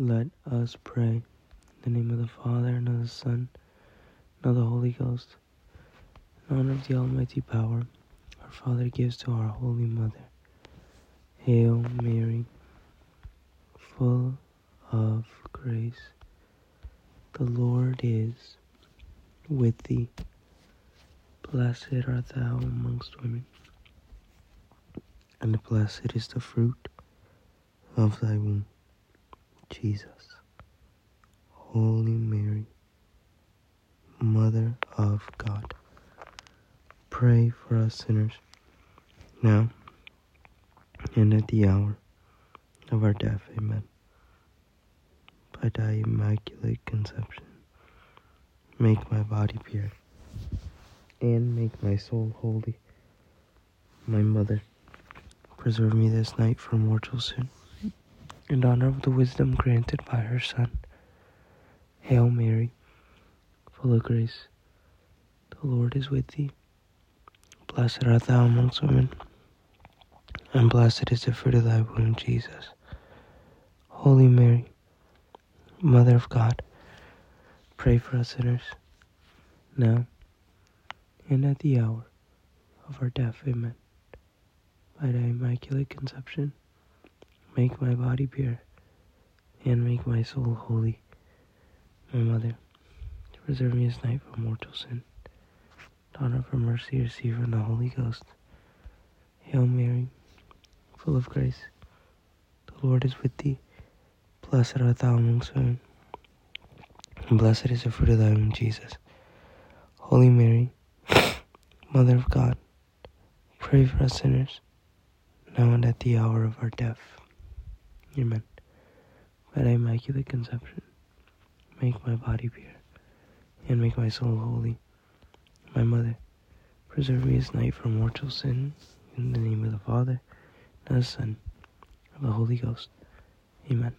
Let us pray. In the name of the Father, and of the Son, and of the Holy Ghost. In honor of the Almighty Power, our Father gives to our Holy Mother. Hail Mary, full of grace. The Lord is with thee. Blessed art thou amongst women, and blessed is the fruit of thy womb. Jesus. Holy Mary, Mother of God, pray for us sinners, now and at the hour of our death. Amen. By thy immaculate conception, make my body pure, and make my soul holy. My mother, preserve me this night from mortal sin in honor of the wisdom granted by her Son. Hail Mary, full of grace, the Lord is with thee. Blessed art thou amongst women, and blessed is the fruit of thy womb, Jesus. Holy Mary, Mother of God, pray for us sinners, now and at the hour of our death. Amen. By thy immaculate conception, Make my body pure, and make my soul holy. My mother, preserve me this night from mortal sin. Of her mercy, receive from the Holy Ghost. Hail Mary, full of grace, the Lord is with thee. Blessed art thou amongst women, and blessed is the fruit of thy womb, Jesus. Holy Mary, Mother of God, pray for us sinners, now and at the hour of our death. Amen. By thy immaculate conception, make my body pure, and make my soul holy. My mother, preserve me this night from mortal sin, in the name of the Father, and of the Son, and of the Holy Ghost. Amen.